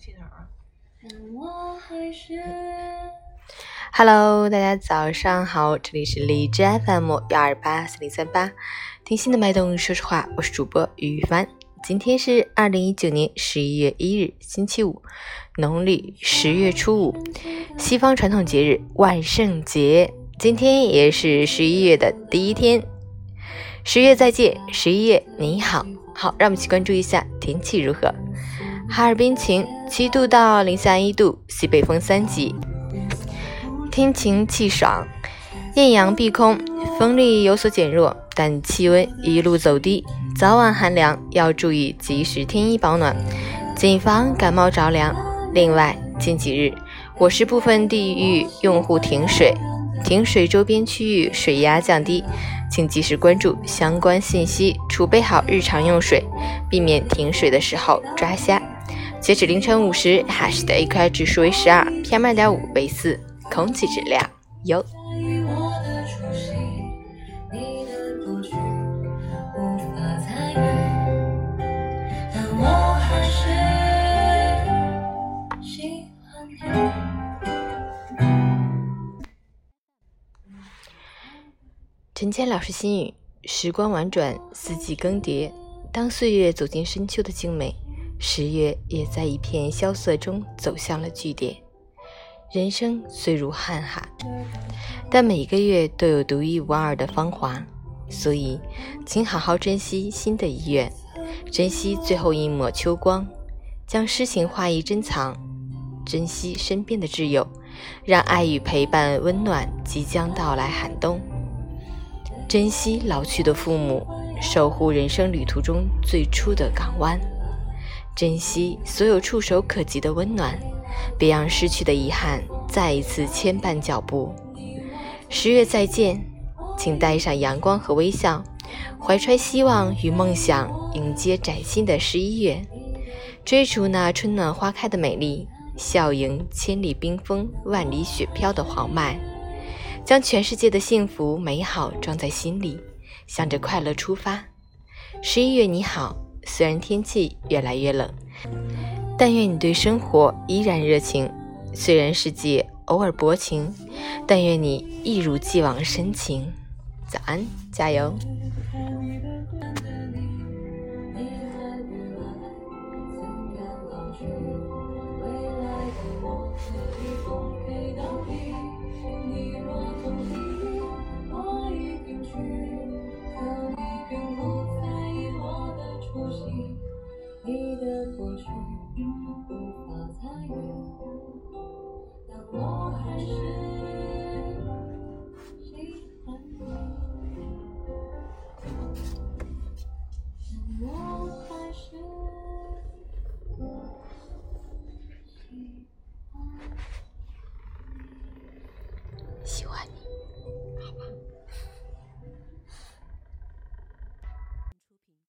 去哪儿啊？Hello，大家早上好，这里是荔枝 FM 幺二八四零三八，听心的脉动，说实话，我是主播于帆。今天是二零一九年十一月一日，星期五，农历十月初五，西方传统节日万圣节。今天也是十一月的第一天，十月再见，十一月你好。好，让我们一起关注一下天气如何。哈尔滨晴，七度到零下一度，西北风三级。天晴气爽，艳阳碧空，风力有所减弱，但气温一路走低，早晚寒凉，要注意及时添衣保暖，谨防感冒着凉。另外，近几日我市部分地域用户停水，停水周边区域水压降低，请及时关注相关信息，储备好日常用水，避免停水的时候抓瞎。截止凌晨五时，哈市的 AQI 指数为十二，PM 二点五为四。空气质量优。陈谦老师心语：时光婉转，四季更迭。当岁月走进深秋的静美，十月也在一片萧瑟中走向了句点。人生虽如瀚海，但每个月都有独一无二的芳华，所以，请好好珍惜新的一月，珍惜最后一抹秋光，将诗情画意珍藏，珍惜身边的挚友，让爱与陪伴温暖即将到来寒冬，珍惜老去的父母，守护人生旅途中最初的港湾，珍惜所有触手可及的温暖。别让失去的遗憾再一次牵绊脚步。十月再见，请带上阳光和微笑，怀揣希望与梦想，迎接崭新的十一月，追逐那春暖花开的美丽，笑迎千里冰封、万里雪飘的黄麦，将全世界的幸福美好装在心里，向着快乐出发。十一月你好，虽然天气越来越冷。但愿你对生活依然热情，虽然世界偶尔薄情，但愿你一如既往深情。早安，加油！我还是